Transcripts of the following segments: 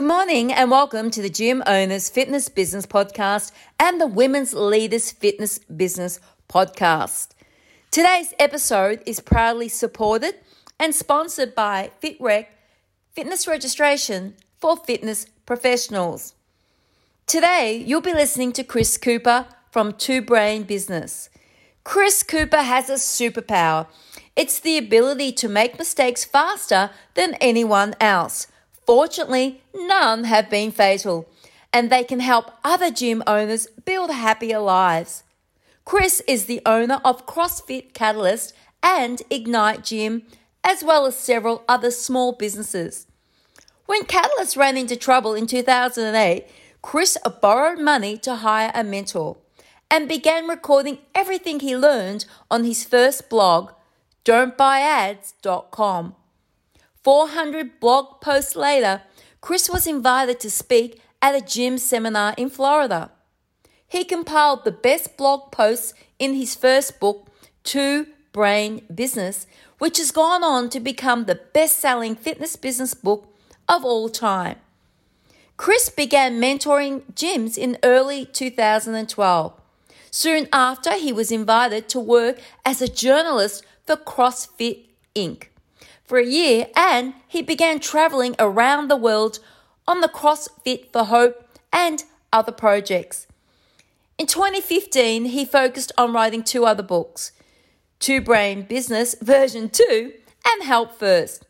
Good morning and welcome to the Gym Owners Fitness Business Podcast and the Women's Leaders Fitness Business Podcast. Today's episode is proudly supported and sponsored by FitRec, fitness registration for fitness professionals. Today, you'll be listening to Chris Cooper from Two Brain Business. Chris Cooper has a superpower. It's the ability to make mistakes faster than anyone else Fortunately, none have been fatal, and they can help other gym owners build happier lives. Chris is the owner of CrossFit Catalyst and Ignite Gym, as well as several other small businesses. When Catalyst ran into trouble in 2008, Chris borrowed money to hire a mentor and began recording everything he learned on his first blog, don'tbuyads.com. 400 blog posts later, Chris was invited to speak at a gym seminar in Florida. He compiled the best blog posts in his first book, Two Brain Business, which has gone on to become the best selling fitness business book of all time. Chris began mentoring gyms in early 2012. Soon after, he was invited to work as a journalist for CrossFit Inc for a year and he began traveling around the world on the CrossFit for Hope and other projects. In 2015, he focused on writing two other books Two Brain Business version 2 and Help First.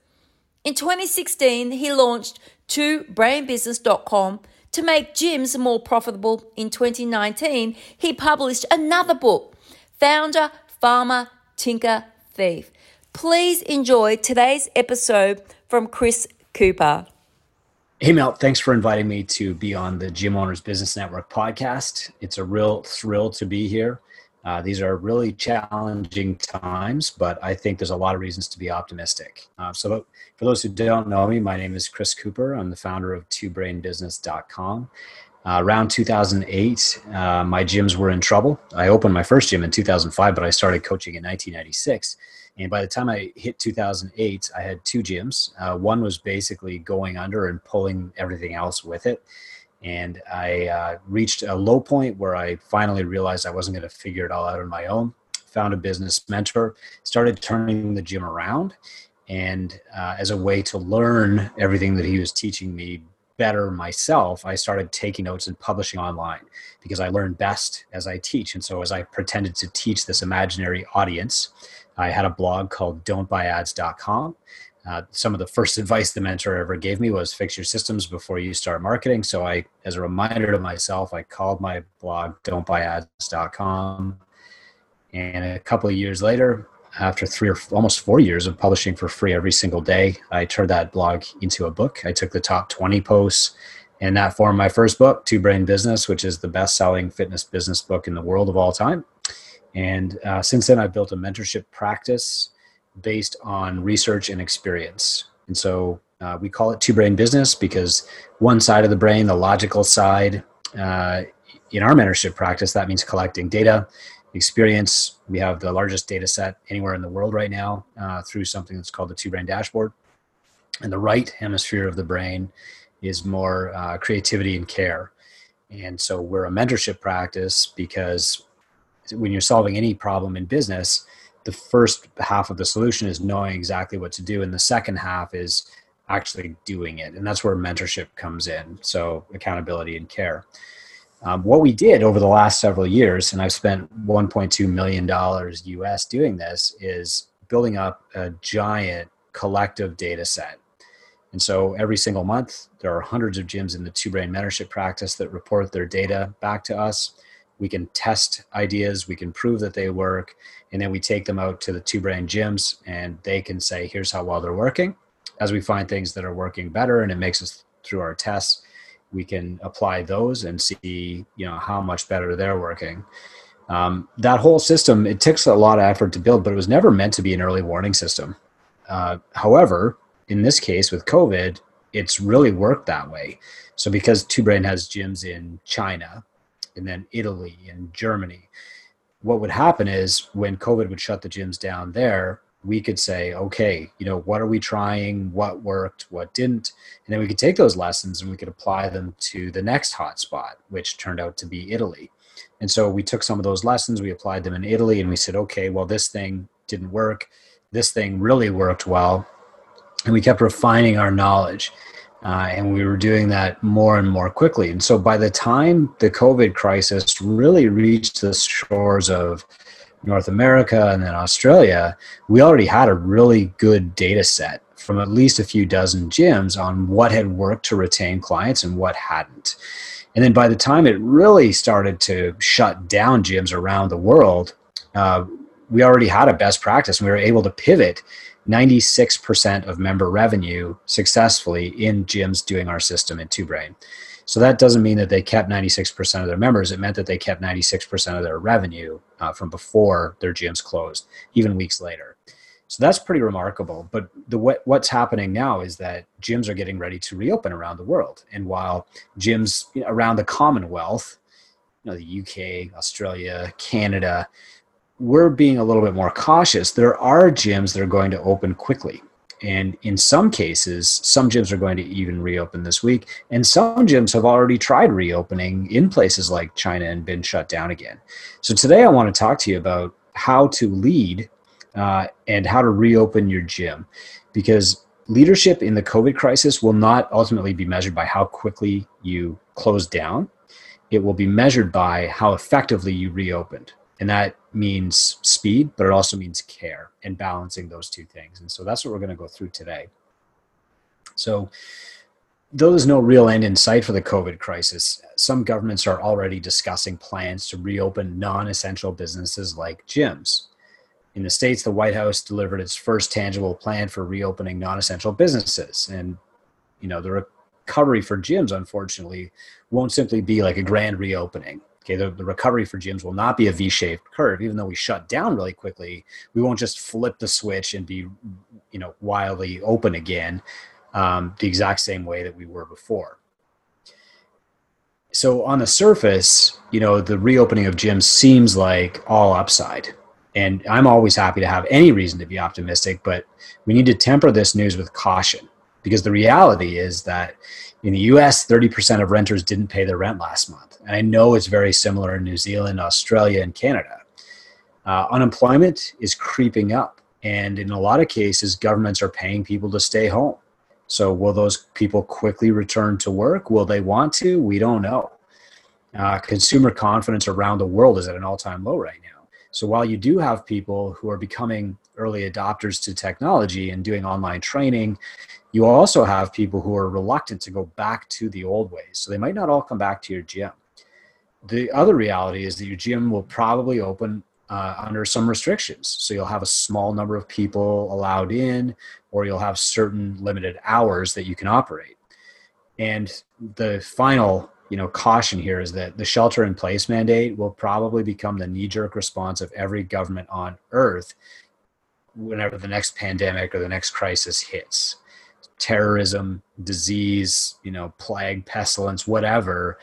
In 2016, he launched 2brainbusiness.com to make gyms more profitable. In 2019, he published another book, Founder, Farmer, Tinker, Thief. Please enjoy today's episode from Chris Cooper. Hey, Mel, thanks for inviting me to be on the Gym Owners Business Network podcast. It's a real thrill to be here. Uh, these are really challenging times, but I think there's a lot of reasons to be optimistic. Uh, so, for those who don't know me, my name is Chris Cooper. I'm the founder of twobrainbusiness.com. Uh, around 2008, uh, my gyms were in trouble. I opened my first gym in 2005, but I started coaching in 1996. And by the time I hit 2008, I had two gyms. Uh, one was basically going under and pulling everything else with it. And I uh, reached a low point where I finally realized I wasn't going to figure it all out on my own. Found a business mentor, started turning the gym around. And uh, as a way to learn everything that he was teaching me better myself, I started taking notes and publishing online because I learn best as I teach. And so, as I pretended to teach this imaginary audience, I had a blog called don'tbuyads.com. Uh, some of the first advice the mentor ever gave me was fix your systems before you start marketing. So I, as a reminder to myself, I called my blog don'tbuyads.com. And a couple of years later, after three or almost four years of publishing for free every single day, I turned that blog into a book. I took the top 20 posts and that formed my first book, Two Brain Business, which is the best selling fitness business book in the world of all time. And uh, since then, I've built a mentorship practice based on research and experience. And so uh, we call it two brain business because one side of the brain, the logical side, uh, in our mentorship practice, that means collecting data, experience. We have the largest data set anywhere in the world right now uh, through something that's called the two brain dashboard. And the right hemisphere of the brain is more uh, creativity and care. And so we're a mentorship practice because when you're solving any problem in business, the first half of the solution is knowing exactly what to do, and the second half is actually doing it. And that's where mentorship comes in. So, accountability and care. Um, what we did over the last several years, and I've spent $1.2 million US doing this, is building up a giant collective data set. And so every single month, there are hundreds of gyms in the two brain mentorship practice that report their data back to us we can test ideas we can prove that they work and then we take them out to the two brain gyms and they can say here's how well they're working. As we find things that are working better and it makes us through our tests we can apply those and see you know how much better they're working. Um, that whole system it takes a lot of effort to build but it was never meant to be an early warning system. Uh, however in this case with covid it's really worked that way. So because two brain has gyms in china and then Italy and Germany. What would happen is when COVID would shut the gyms down there, we could say, okay, you know, what are we trying? What worked? What didn't? And then we could take those lessons and we could apply them to the next hotspot, which turned out to be Italy. And so we took some of those lessons, we applied them in Italy, and we said, okay, well, this thing didn't work. This thing really worked well. And we kept refining our knowledge. Uh, and we were doing that more and more quickly. And so by the time the COVID crisis really reached the shores of North America and then Australia, we already had a really good data set from at least a few dozen gyms on what had worked to retain clients and what hadn't. And then by the time it really started to shut down gyms around the world, uh, we already had a best practice and we were able to pivot 96% of member revenue successfully in gyms doing our system in Two Brain. So that doesn't mean that they kept 96% of their members. It meant that they kept 96% of their revenue uh, from before their gyms closed, even weeks later. So that's pretty remarkable. But the what's happening now is that gyms are getting ready to reopen around the world. And while gyms around the Commonwealth, you know, the UK, Australia, Canada, we're being a little bit more cautious. There are gyms that are going to open quickly. And in some cases, some gyms are going to even reopen this week. And some gyms have already tried reopening in places like China and been shut down again. So today I want to talk to you about how to lead uh, and how to reopen your gym. Because leadership in the COVID crisis will not ultimately be measured by how quickly you close down, it will be measured by how effectively you reopened. And that means speed, but it also means care and balancing those two things. And so that's what we're going to go through today. So, though there's no real end in sight for the COVID crisis, some governments are already discussing plans to reopen non essential businesses like gyms. In the States, the White House delivered its first tangible plan for reopening non essential businesses. And, you know, the recovery for gyms, unfortunately, won't simply be like a grand reopening Okay, the, the recovery for gyms will not be a V-shaped curve. Even though we shut down really quickly, we won't just flip the switch and be, you know, wildly open again, um, the exact same way that we were before. So on the surface, you know, the reopening of gyms seems like all upside. And I'm always happy to have any reason to be optimistic, but we need to temper this news with caution because the reality is that in the US, 30% of renters didn't pay their rent last month. And I know it's very similar in New Zealand, Australia, and Canada. Uh, unemployment is creeping up. And in a lot of cases, governments are paying people to stay home. So, will those people quickly return to work? Will they want to? We don't know. Uh, consumer confidence around the world is at an all time low right now. So, while you do have people who are becoming early adopters to technology and doing online training you also have people who are reluctant to go back to the old ways. So they might not all come back to your gym. The other reality is that your gym will probably open uh, under some restrictions. So you'll have a small number of people allowed in, or you'll have certain limited hours that you can operate. And the final, you know, caution here is that the shelter in place mandate will probably become the knee jerk response of every government on earth whenever the next pandemic or the next crisis hits terrorism, disease, you know, plague, pestilence, whatever,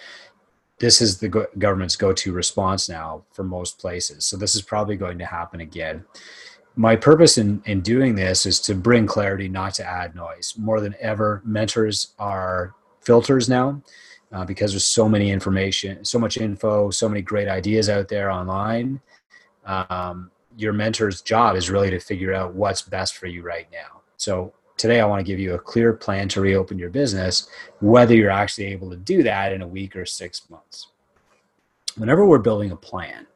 this is the go- government's go-to response now for most places. So this is probably going to happen again. My purpose in, in doing this is to bring clarity, not to add noise. More than ever, mentors are filters now uh, because there's so many information, so much info, so many great ideas out there online. Um, your mentor's job is really to figure out what's best for you right now. So today I want to give you a clear plan to reopen your business, whether you're actually able to do that in a week or six months. Whenever we're building a plan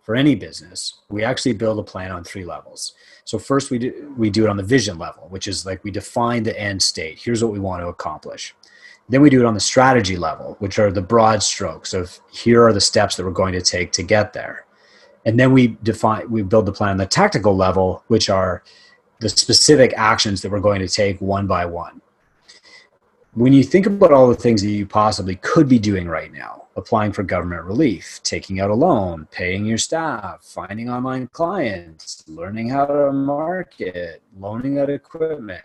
for any business, we actually build a plan on three levels. So first we do, we do it on the vision level, which is like we define the end state. Here's what we want to accomplish. Then we do it on the strategy level, which are the broad strokes of here are the steps that we're going to take to get there. And then we define we build the plan on the tactical level, which are the specific actions that we're going to take one by one. When you think about all the things that you possibly could be doing right now, applying for government relief, taking out a loan, paying your staff, finding online clients, learning how to market, loaning out equipment,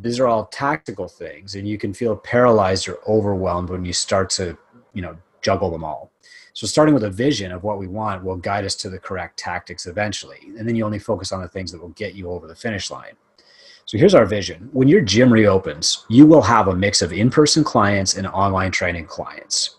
these are all tactical things and you can feel paralyzed or overwhelmed when you start to, you know, juggle them all. So starting with a vision of what we want will guide us to the correct tactics eventually. And then you only focus on the things that will get you over the finish line. So here's our vision. When your gym reopens, you will have a mix of in-person clients and online training clients.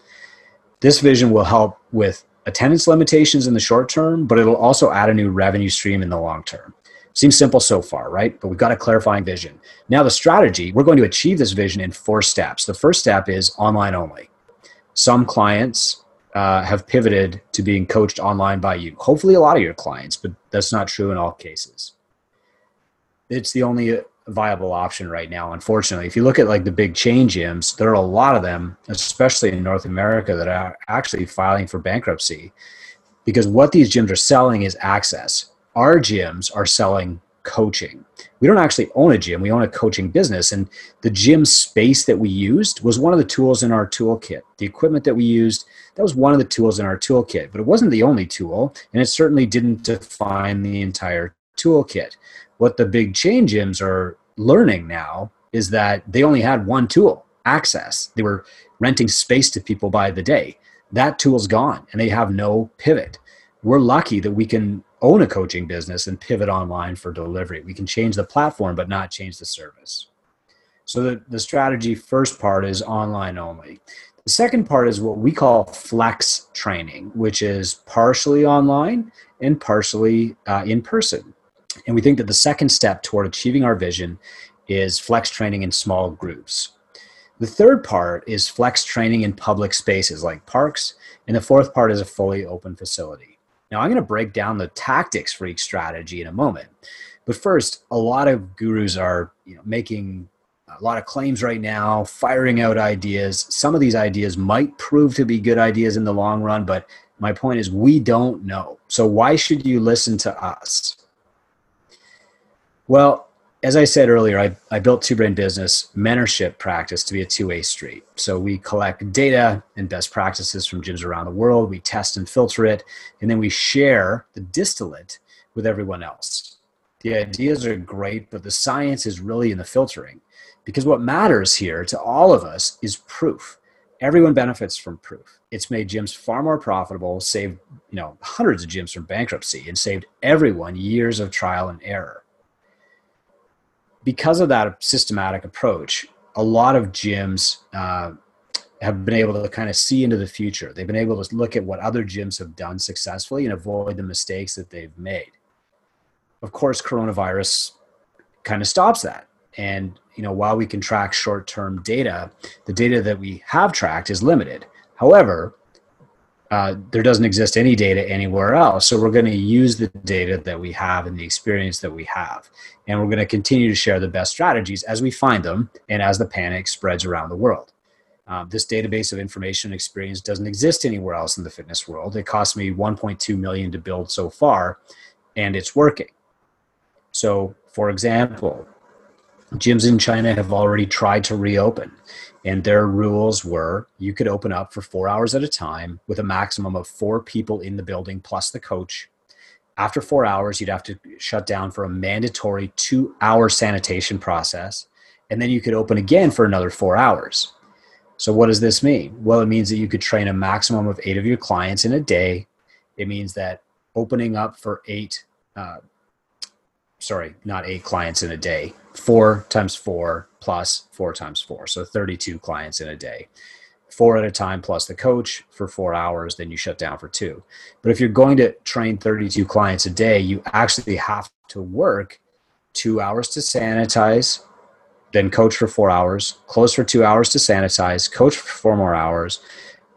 This vision will help with attendance limitations in the short term, but it'll also add a new revenue stream in the long term. Seems simple so far, right? But we've got a clarifying vision. Now, the strategy, we're going to achieve this vision in four steps. The first step is online only. Some clients uh, have pivoted to being coached online by you. Hopefully, a lot of your clients, but that's not true in all cases. It's the only viable option right now, unfortunately. If you look at like the big chain gyms, there are a lot of them, especially in North America, that are actually filing for bankruptcy because what these gyms are selling is access. Our gyms are selling coaching. We don't actually own a gym, we own a coaching business. And the gym space that we used was one of the tools in our toolkit. The equipment that we used, that was one of the tools in our toolkit, but it wasn't the only tool, and it certainly didn't define the entire toolkit. What the big chain gyms are learning now is that they only had one tool access. They were renting space to people by the day. That tool's gone and they have no pivot. We're lucky that we can own a coaching business and pivot online for delivery. We can change the platform, but not change the service. So the, the strategy first part is online only. The second part is what we call flex training, which is partially online and partially uh, in person. And we think that the second step toward achieving our vision is flex training in small groups. The third part is flex training in public spaces like parks. And the fourth part is a fully open facility. Now, I'm going to break down the tactics for each strategy in a moment. But first, a lot of gurus are you know, making a lot of claims right now, firing out ideas. Some of these ideas might prove to be good ideas in the long run, but my point is we don't know. So, why should you listen to us? Well, as I said earlier, I, I built Two Brain Business mentorship practice to be a two way street. So we collect data and best practices from gyms around the world, we test and filter it, and then we share the distillate with everyone else. The ideas are great, but the science is really in the filtering. Because what matters here to all of us is proof. Everyone benefits from proof. It's made gyms far more profitable, saved you know hundreds of gyms from bankruptcy, and saved everyone years of trial and error because of that systematic approach, a lot of gyms uh, have been able to kind of see into the future. They've been able to look at what other gyms have done successfully and avoid the mistakes that they've made. Of course, coronavirus kind of stops that. And you know, while we can track short-term data, the data that we have tracked is limited. However, uh, there doesn't exist any data anywhere else. So we're going to use the data that we have and the experience that we have. And we're going to continue to share the best strategies as we find them and as the panic spreads around the world. Um, this database of information and experience doesn't exist anywhere else in the fitness world. It cost me 1.2 million to build so far, and it's working. So, for example, gyms in China have already tried to reopen and their rules were you could open up for four hours at a time with a maximum of four people in the building plus the coach. After four hours, you'd have to shut down for a mandatory two hour sanitation process. And then you could open again for another four hours. So, what does this mean? Well, it means that you could train a maximum of eight of your clients in a day. It means that opening up for eight, uh, sorry, not eight clients in a day, four times four plus four times four. So 32 clients in a day. Four at a time plus the coach for four hours, then you shut down for two. But if you're going to train 32 clients a day, you actually have to work two hours to sanitize, then coach for four hours, close for two hours to sanitize, coach for four more hours,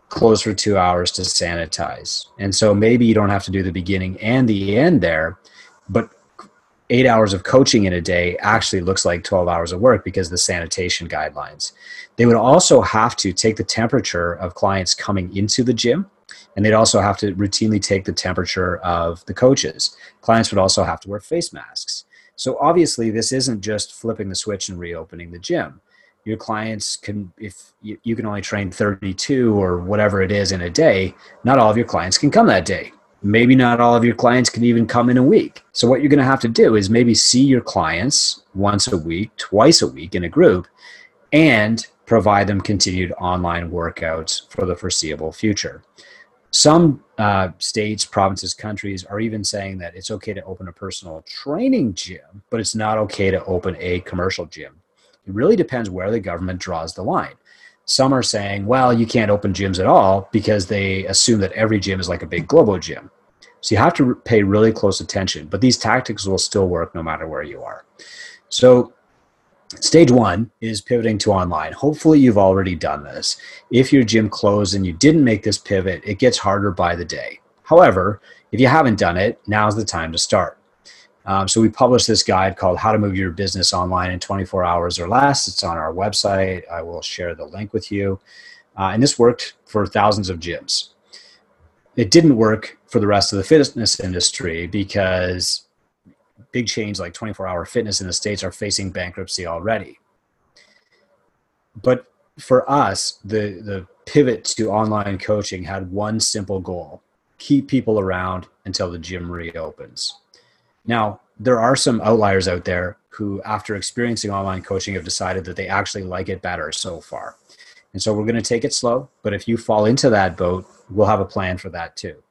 close for two hours to sanitize. And so maybe you don't have to do the beginning and the end there, but eight hours of coaching in a day actually looks like 12 hours of work because the sanitation guidelines. They would also have to take the temperature of clients coming into the gym, and they'd also have to routinely take the temperature of the coaches. Clients would also have to wear face masks. So obviously, this isn't just flipping the switch and reopening the gym. Your clients can, if you, you can only train 32 or whatever it is in a day, not all of your clients can come that day maybe not all of your clients can even come in a week. So, what you're going to have to do is maybe see your clients once a week, twice a week in a group, and provide them continued online workouts for the foreseeable future. Some uh, states, provinces, countries are even saying that it's okay to open a personal training gym, but it's not okay to open a commercial gym. It really depends where the government draws the line. Some are saying, well, you can't open gyms at all because they assume that every gym is like a big Globo Gym. So you have to pay really close attention, but these tactics will still work no matter where you are. So Stage one is pivoting to online. Hopefully, you've already done this. If your gym closed and you didn't make this pivot, it gets harder by the day. However, if you haven't done it, now's the time to start. Um, so, we published this guide called How to Move Your Business Online in 24 Hours or Less. It's on our website. I will share the link with you. Uh, and this worked for thousands of gyms. It didn't work for the rest of the fitness industry because big chains like 24 hour fitness in the States are facing bankruptcy already. But for us, the, the pivot to online coaching had one simple goal keep people around until the gym reopens. Now, there are some outliers out there who, after experiencing online coaching, have decided that they actually like it better so far. And so we're going to take it slow, but if you fall into that boat, we'll have a plan for that too.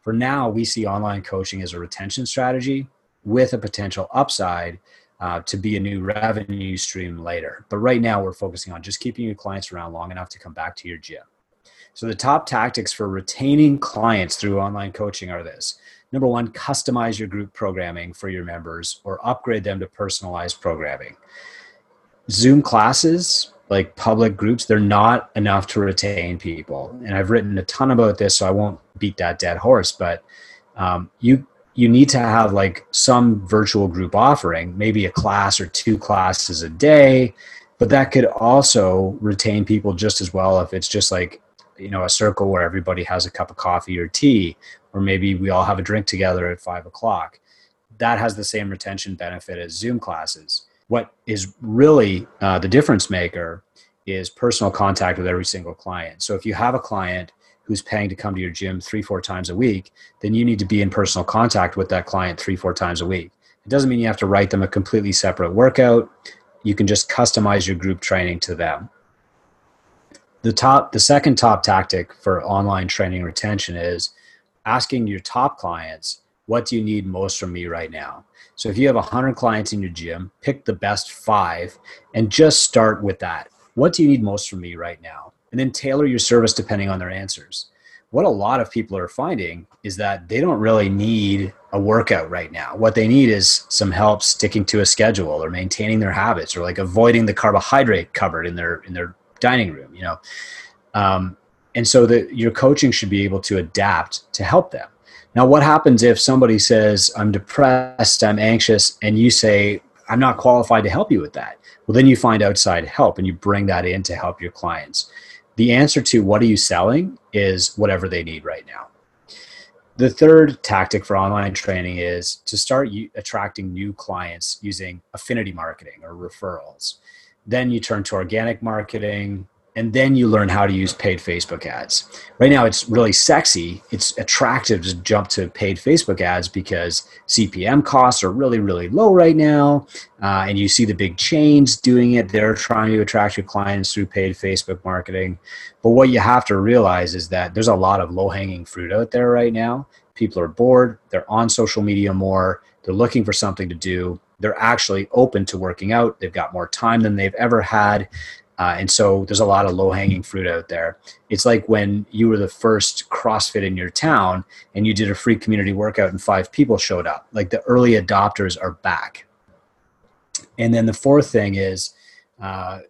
For now, we see online coaching as a retention strategy with a potential upside uh, to be a new revenue stream later. But right now, we're focusing on just keeping your clients around long enough to come back to your gym. So, the top tactics for retaining clients through online coaching are this number one, customize your group programming for your members or upgrade them to personalized programming. Zoom classes, like public groups, they're not enough to retain people. And I've written a ton about this, so I won't beat that dead horse, but um, you you need to have like some virtual group offering, maybe a class or two classes a day, but that could also retain people just as well if it's just like, you know, a circle where everybody has a cup of coffee or tea, or maybe we all have a drink together at five o'clock. That has the same retention benefit as Zoom classes. What is really uh, the difference maker is personal contact with every single client. So if you have a client who's paying to come to your gym three, four times a week, then you need to be in personal contact with that client three, four times a week. It doesn't mean you have to write them a completely separate workout. You can just customize your group training to them. The top, the second top tactic for online training retention is asking your top clients, what do you need most from me right now? So if you have 100 clients in your gym, pick the best five and just start with that. What do you need most from me right now? and then tailor your service depending on their answers. What a lot of people are finding is that they don't really need a workout right now. What they need is some help sticking to a schedule or maintaining their habits or like avoiding the carbohydrate cupboard in their in their dining room, you know. Um, and so that your coaching should be able to adapt to help them. Now, what happens if somebody says, I'm depressed, I'm anxious, and you say, I'm not qualified to help you with that? Well, then you find outside help and you bring that in to help your clients. The answer to what are you selling is whatever they need right now. The third tactic for online training is to start attracting new clients using affinity marketing or referrals. Then you turn to organic marketing, and then you learn how to use paid Facebook ads. Right now, it's really sexy. It's attractive to jump to paid Facebook ads because CPM costs are really, really low right now. Uh, and you see the big chains doing it. They're trying to attract your clients through paid Facebook marketing. But what you have to realize is that there's a lot of low hanging fruit out there right now. People are bored, they're on social media more, they're looking for something to do they're actually open to working out. They've got more time than they've ever had. Uh, and so there's a lot of low hanging fruit out there. It's like when you were the first CrossFit in your town and you did a free community workout and five people showed up. Like the early adopters are back. And then the fourth thing is uh,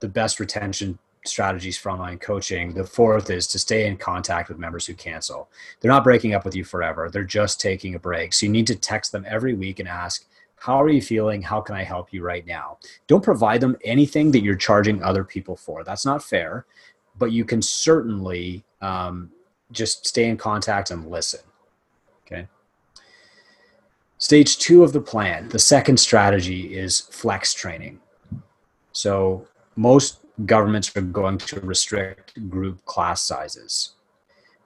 the best retention strategies for online coaching. The fourth is to stay in contact with members who cancel. They're not breaking up with you forever, they're just taking a break. So you need to text them every week and ask, how are you feeling? How can I help you right now? Don't provide them anything that you're charging other people for. That's not fair, but you can certainly um, just stay in contact and listen. Okay. Stage two of the plan, the second strategy is flex training. So most governments are going to restrict group class sizes.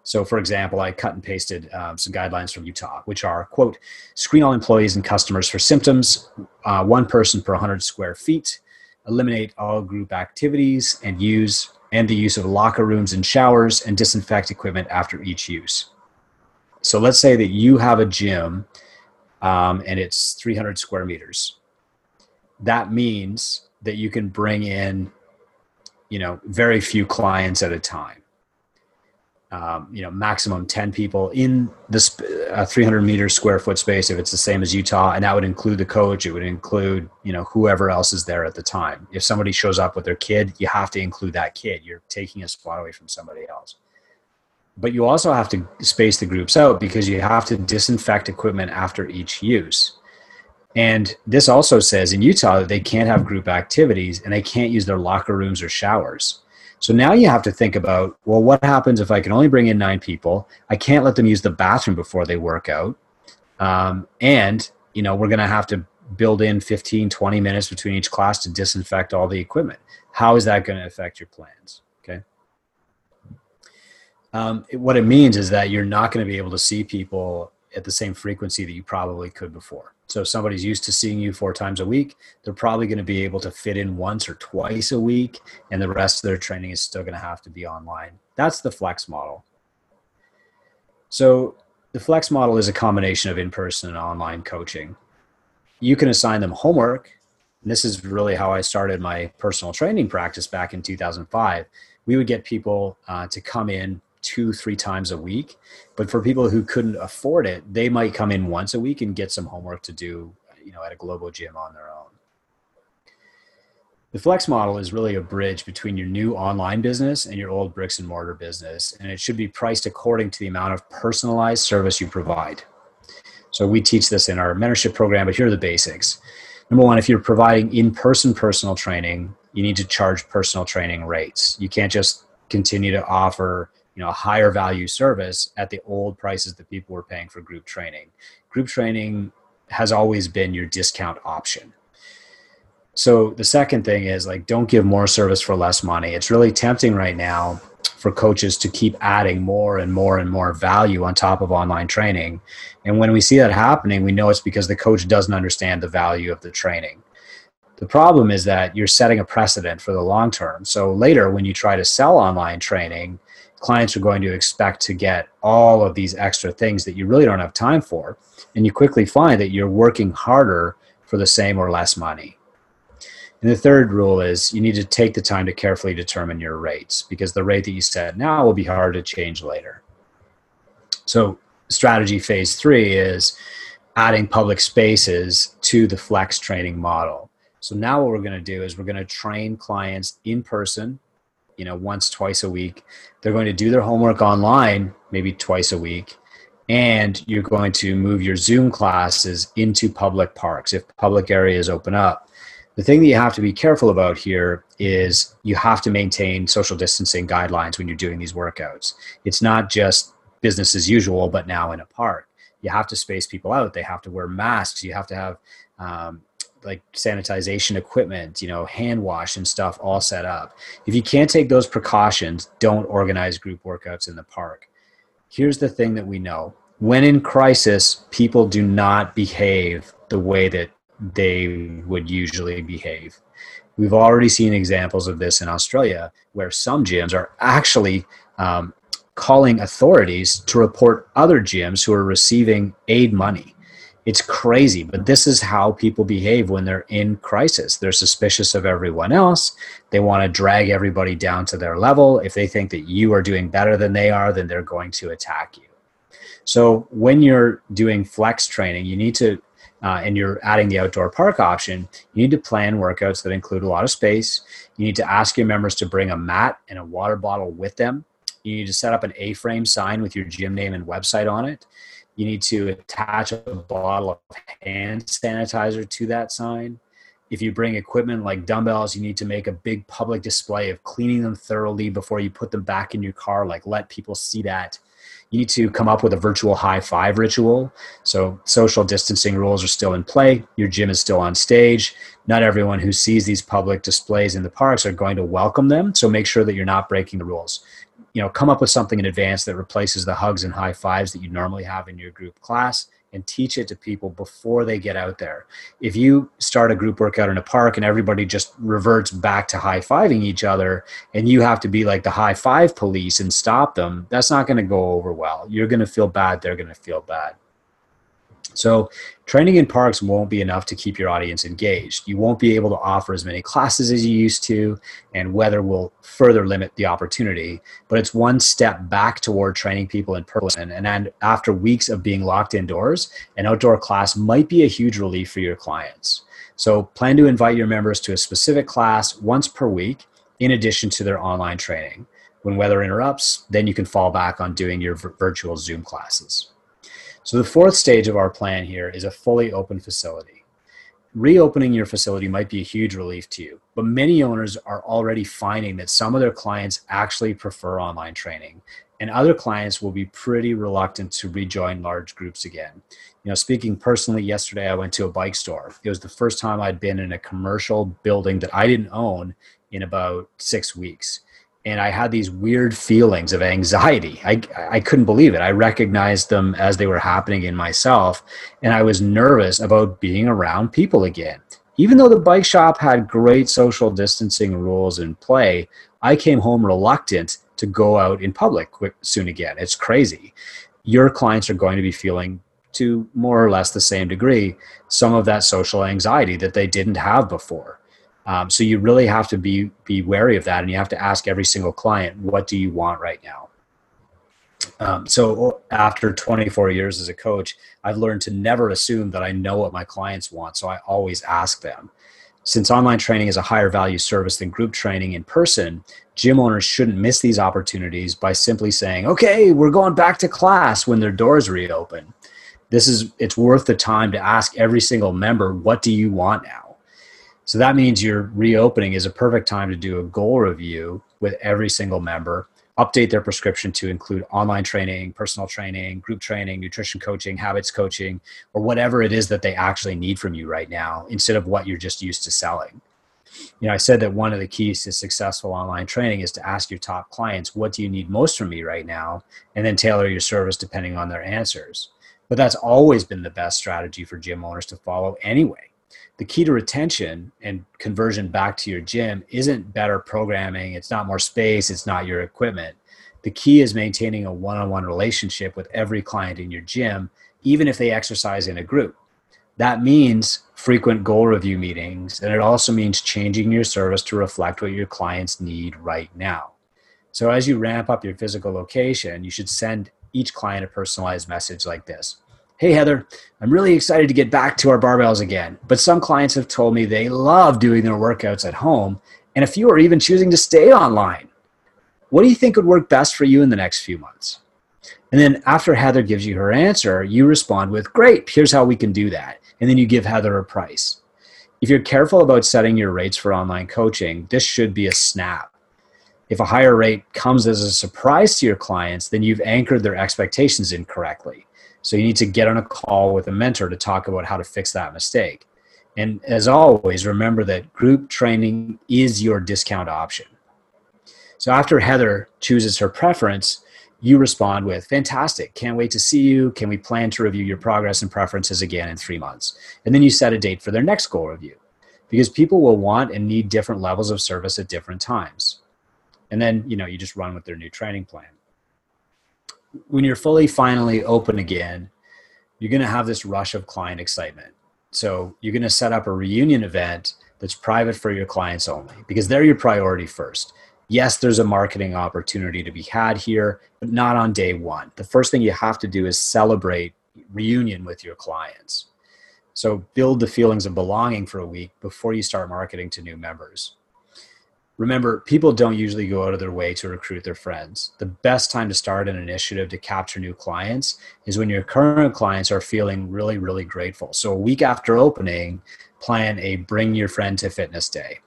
So, for example, I cut and pasted um, some guidelines from Utah, which are quote, screen all employees and customers for symptoms, uh, one person per 100 square feet, eliminate all group activities and use and the use of locker rooms and showers and disinfect equipment after each use. So let's say that you have a gym um, and it's 300 square meters. That means that you can bring in, you know, very few clients at a time um, you know maximum 10 people in this uh, 300 meter square foot space if it's the same as utah and that would include the coach it would include you know whoever else is there at the time. If somebody shows up with their kid you have to include that kid. You're taking a spot away from somebody else. But you also have to space the groups out because you have to disinfect equipment after each use. And this also says in utah that they can't have group activities and they can't use their locker rooms or showers so now you have to think about well, what happens if I can only bring in nine people? I can't let them use the bathroom before they work out. Um, and, you know, we're going to have to build in 15, 20 minutes between each class to disinfect all the equipment. How is that going to affect your plans? Okay. Um, it, what it means is that you're not going to be able to see people at the same frequency that you probably could before. So somebody's used to seeing you four times a week, they're probably going to be able to fit in once or twice a week, and the rest of their training is still going to have to be online. That's the flex model. So the flex model is a combination of in-person and online coaching. You can assign them homework. And this is really how I started my personal training practice back in 2005. We would get people uh, to come in two, three times a week. But for people who couldn't afford it, they might come in once a week and get some homework to do, you know, at a Globo Gym on their own. The flex model is really a bridge between your new online business and your old bricks and mortar business, and it should be priced according to the amount of personalized service you provide. So we teach this in our mentorship program, but here are the basics. Number one, if you're providing in-person personal training, you need to charge personal training rates. You can't just continue to offer you know a higher value service at the old prices that people were paying for group training. Group training has always been your discount option. So the second thing is like don't give more service for less money. It's really tempting right now for coaches to keep adding more and more and more value on top of online training. And when we see that happening we know it's because the coach doesn't understand the value of the training the problem is that you're setting a precedent for the long term so later when you try to sell online training clients are going to expect to get all of these extra things that you really don't have time for. And you quickly find that you're working harder for the same or less money. And the third rule is you need to take the time to carefully determine your rates because the rate that you set now will be hard to change later. So, strategy phase three is adding public spaces to the flex training model. So, now what we're going to do is we're going to train clients in person you know once twice a week. They're going to do their homework online maybe twice a week and you're going to move your zoom classes into public parks if public areas open up. The thing that you have to be careful about here is you have to maintain social distancing guidelines when you're doing these workouts. It's not just business as usual but now in a park. You have to space people out. They have to wear masks. You have to have um, like sanitization equipment, you know, hand wash and stuff all set up. If you can't take those precautions, don't organize group workouts in the park. Here's the thing that we know when in crisis, people do not behave the way that they would usually behave. We've already seen examples of this in Australia where some gyms are actually um, calling authorities to report other gyms who are receiving aid money it's crazy, but this is how people behave when they're in crisis. They're suspicious of everyone else. They want to drag everybody down to their level. If they think that you are doing better than they are, then they're going to attack you. So when you're doing flex training, you need to, uh, and you're adding the outdoor park option, you need to plan workouts that include a lot of space. You need to ask your members to bring a mat and a water bottle with them. You need to set up an A frame sign with your gym name and website on it you need to attach a bottle of hand sanitizer to that sign. If you bring equipment like dumbbells, you need to make a big public display of cleaning them thoroughly before you put them back in your car. Like, let people see that. You need to come up with a virtual high five ritual. So, social distancing rules are still in play. Your gym is still on stage. Not everyone who sees these public displays in the parks are going to welcome them. So, make sure that you're not breaking the rules you know come up with something in advance that replaces the hugs and high fives that you normally have in your group class and teach it to people before they get out there. If you start a group workout in a park and everybody just reverts back to high fiving each other and you have to be like the high five police and stop them, that's not going to go over well. You're going to feel bad, they're going to feel bad. So, training in parks won't be enough to keep your audience engaged. You won't be able to offer as many classes as you used to, and weather will further limit the opportunity. But it's one step back toward training people in person. And then, after weeks of being locked indoors, an outdoor class might be a huge relief for your clients. So, plan to invite your members to a specific class once per week, in addition to their online training. When weather interrupts, then you can fall back on doing your virtual Zoom classes. So the fourth stage of our plan here is a fully open facility. Reopening your facility might be a huge relief to you, but many owners are already finding that some of their clients actually prefer online training, and other clients will be pretty reluctant to rejoin large groups again. You know, speaking personally, yesterday I went to a bike store. It was the first time I'd been in a commercial building that I didn't own in about six weeks and I had these weird feelings of anxiety. I, I couldn't believe it. I recognized them as they were happening in myself, and I was nervous about being around people again. Even though the bike shop had great social distancing rules in play, I came home reluctant to go out in public soon again. It's crazy. Your clients are going to be feeling, to more or less the same degree, some of that social anxiety that they didn't have before. Um, so you really have to be be wary of that, and you have to ask every single client, "What do you want right now?" Um, so after 24 years as a coach, I've learned to never assume that I know what my clients want. So I always ask them. Since online training is a higher value service than group training in person, gym owners shouldn't miss these opportunities by simply saying, "Okay, we're going back to class" when their doors reopen. This is it's worth the time to ask every single member, "What do you want now?" So that means your reopening is a perfect time to do a goal review with every single member, update their prescription to include online training, personal training, group training, nutrition coaching, habits coaching, or whatever it is that they actually need from you right now instead of what you're just used to selling. You know, I said that one of the keys to successful online training is to ask your top clients, what do you need most from me right now? And then tailor your service depending on their answers. But that's always been the best strategy for gym owners to follow anyway the key to retention and conversion back to your gym isn't better programming, it's not more space, it's not your equipment. The key is maintaining a one on one relationship with every client in your gym, even if they exercise in a group. That means frequent goal review meetings, and it also means changing your service to reflect what your clients need right now. So, as you ramp up your physical location, you should send each client a personalized message like this Hey, Heather, I'm really excited to get back to our barbells again, but some clients have told me they love doing their workouts at home, and a few are even choosing to stay online. What do you think would work best for you in the next few months? And then after Heather gives you her answer, you respond with, Great, here's how we can do that. And then you give Heather a price. If you're careful about setting your rates for online coaching, this should be a snap. If a higher rate comes as a surprise to your clients, then you've anchored their expectations incorrectly. So you need to get on a call with a mentor to talk about how to fix that mistake. And as always, remember that group training is your discount option. So after Heather chooses her preference, you respond with, Fantastic, can't wait to see you. Can we plan to review your progress and preferences again in three months? And then you set a date for their next goal review because people will want and need different levels of service at different times. And then, you know, you just run with their new training plan when you're fully finally open again, you're going to have this rush of client excitement. So you're going to set up a reunion event that's private for your clients only because they're your priority first. Yes, there's a marketing opportunity to be had here, but not on day one. The first thing you have to do is celebrate reunion with your clients. So build the feelings of belonging for a week before you start marketing to new members. Remember, people don't usually go out of their way to recruit their friends. The best time to start an initiative to capture new clients is when your current clients are feeling really, really grateful. So, a week after opening, plan a bring your friend to fitness day.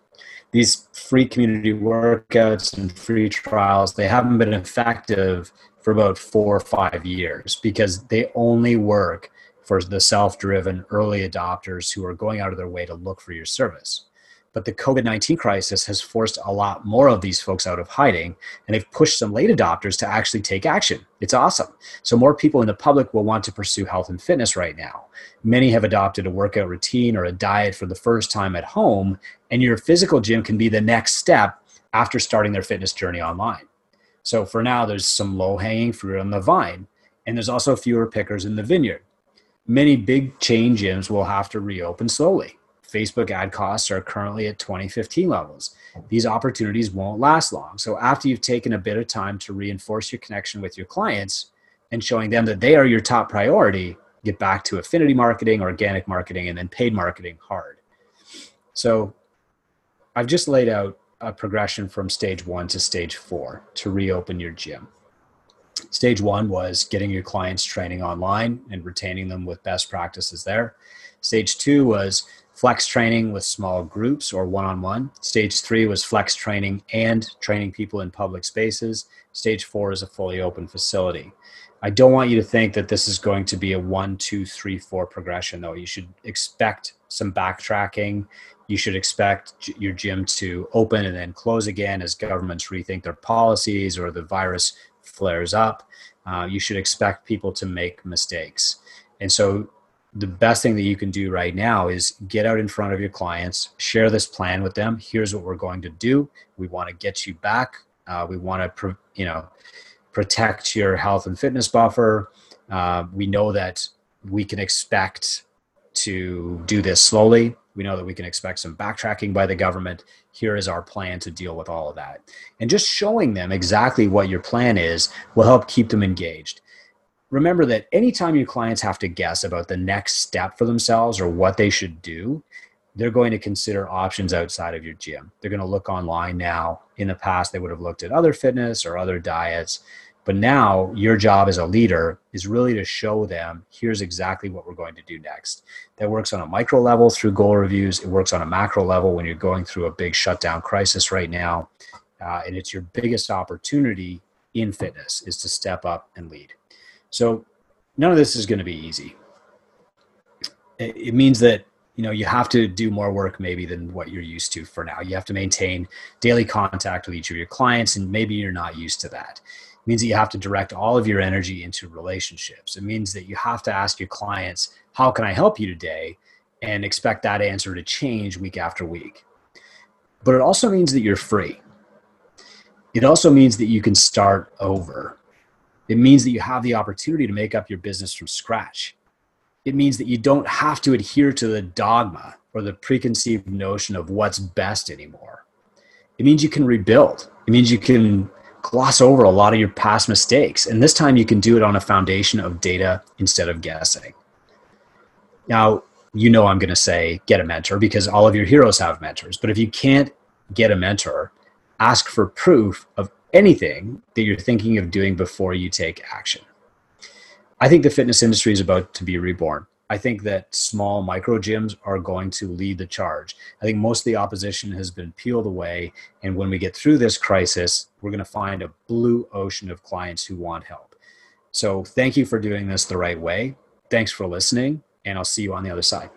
These free community workouts and free trials, they haven't been effective for about four or five years because they only work for the self driven early adopters who are going out of their way to look for your service But the COVID 19 crisis has forced a lot more of these folks out of hiding, and they've pushed some late adopters to actually take action. It's awesome. So, more people in the public will want to pursue health and fitness right now. Many have adopted a workout routine or a diet for the first time at home, and your physical gym can be the next step after starting their fitness journey online. So, for now, there's some low hanging fruit on the vine, and there's also fewer pickers in the vineyard. Many big chain gyms will have to reopen slowly Facebook ad costs are currently at 2015 levels. These opportunities won't last long. So, after you've taken a bit of time to reinforce your connection with your clients and showing them that they are your top priority, get back to affinity marketing, organic marketing, and then paid marketing hard. So, I've just laid out a progression from stage one to stage four to reopen your gym. Stage one was getting your clients training online and retaining them with best practices there. Stage two was flex training with small groups or one on one. Stage three was flex training and training people in public spaces. Stage four is a fully open facility. I don't want you to think that this is going to be a one, two, three, four progression, though. You should expect some backtracking. You should expect your gym to open and then close again as governments rethink their policies or the virus flares up. Uh, you should expect people to make mistakes. And so the best thing that you can do right now is get out in front of your clients, share this plan with them. Here's what we're going to do. We want to get you back. Uh, we want to, you know, protect your health and fitness buffer. Uh, we know that we can expect to do this slowly. We know that we can expect some backtracking by the government. Here is our plan to deal with all of that. And just showing them exactly what your plan is will help keep them engaged remember that anytime your clients have to guess about the next step for themselves or what they should do, they're going to consider options outside of your gym. They're going to look online now. In the past, they would have looked at other fitness or other diets. But now, your job as a leader is really to show them here's exactly what we're going to do next. That works on a micro level through goal reviews, it works on a macro level when you're going through a big shutdown crisis right now. Uh, and it's your biggest opportunity in fitness is to step up and lead. So none of this is going to be easy. It means that you know you have to do more work maybe than what you're used to for now. You have to maintain daily contact with each of your clients, and maybe you're not used to that. It means that you have to direct all of your energy into relationships. It means that you have to ask your clients, "How can I help you today?" and expect that answer to change week after week. But it also means that you're free. It also means that you can start over it means that you have the opportunity to make up your business from scratch. It means that you don't have to adhere to the dogma or the preconceived notion of what's best anymore. It means you can rebuild. It means you can gloss over a lot of your past mistakes. And this time you can do it on a foundation of data instead of guessing. Now, you know I'm going to say get a mentor because all of your heroes have mentors. But if you can't get a mentor, ask for proof of anything that you're thinking of doing before you take action. I think the fitness industry is about to be reborn. I think that small micro gyms are going to lead the charge. I think most of the opposition has been peeled away. And when we get through this crisis, we're going to find a blue ocean of clients who want help. So thank you for doing this the right way. Thanks for listening, and I'll see you on the other side.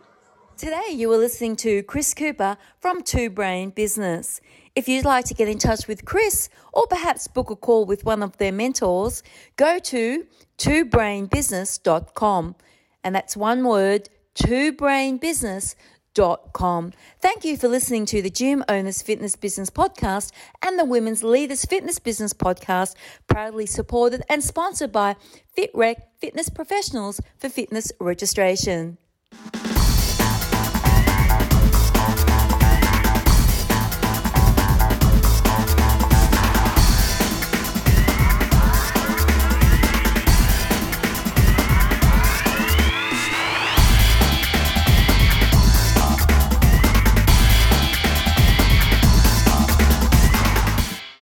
Today, you were listening to Chris Cooper from Two Brain Business. If you'd like to get in touch with Chris or perhaps book a call with one of their mentors, go to twobrainbusiness.com. And that's one word, twobrainbusiness.com. Thank you for listening to the Gym Owners Fitness Business Podcast and the Women's Leaders Fitness Business Podcast, proudly supported and sponsored by FitRec Fitness Professionals for Fitness Registration.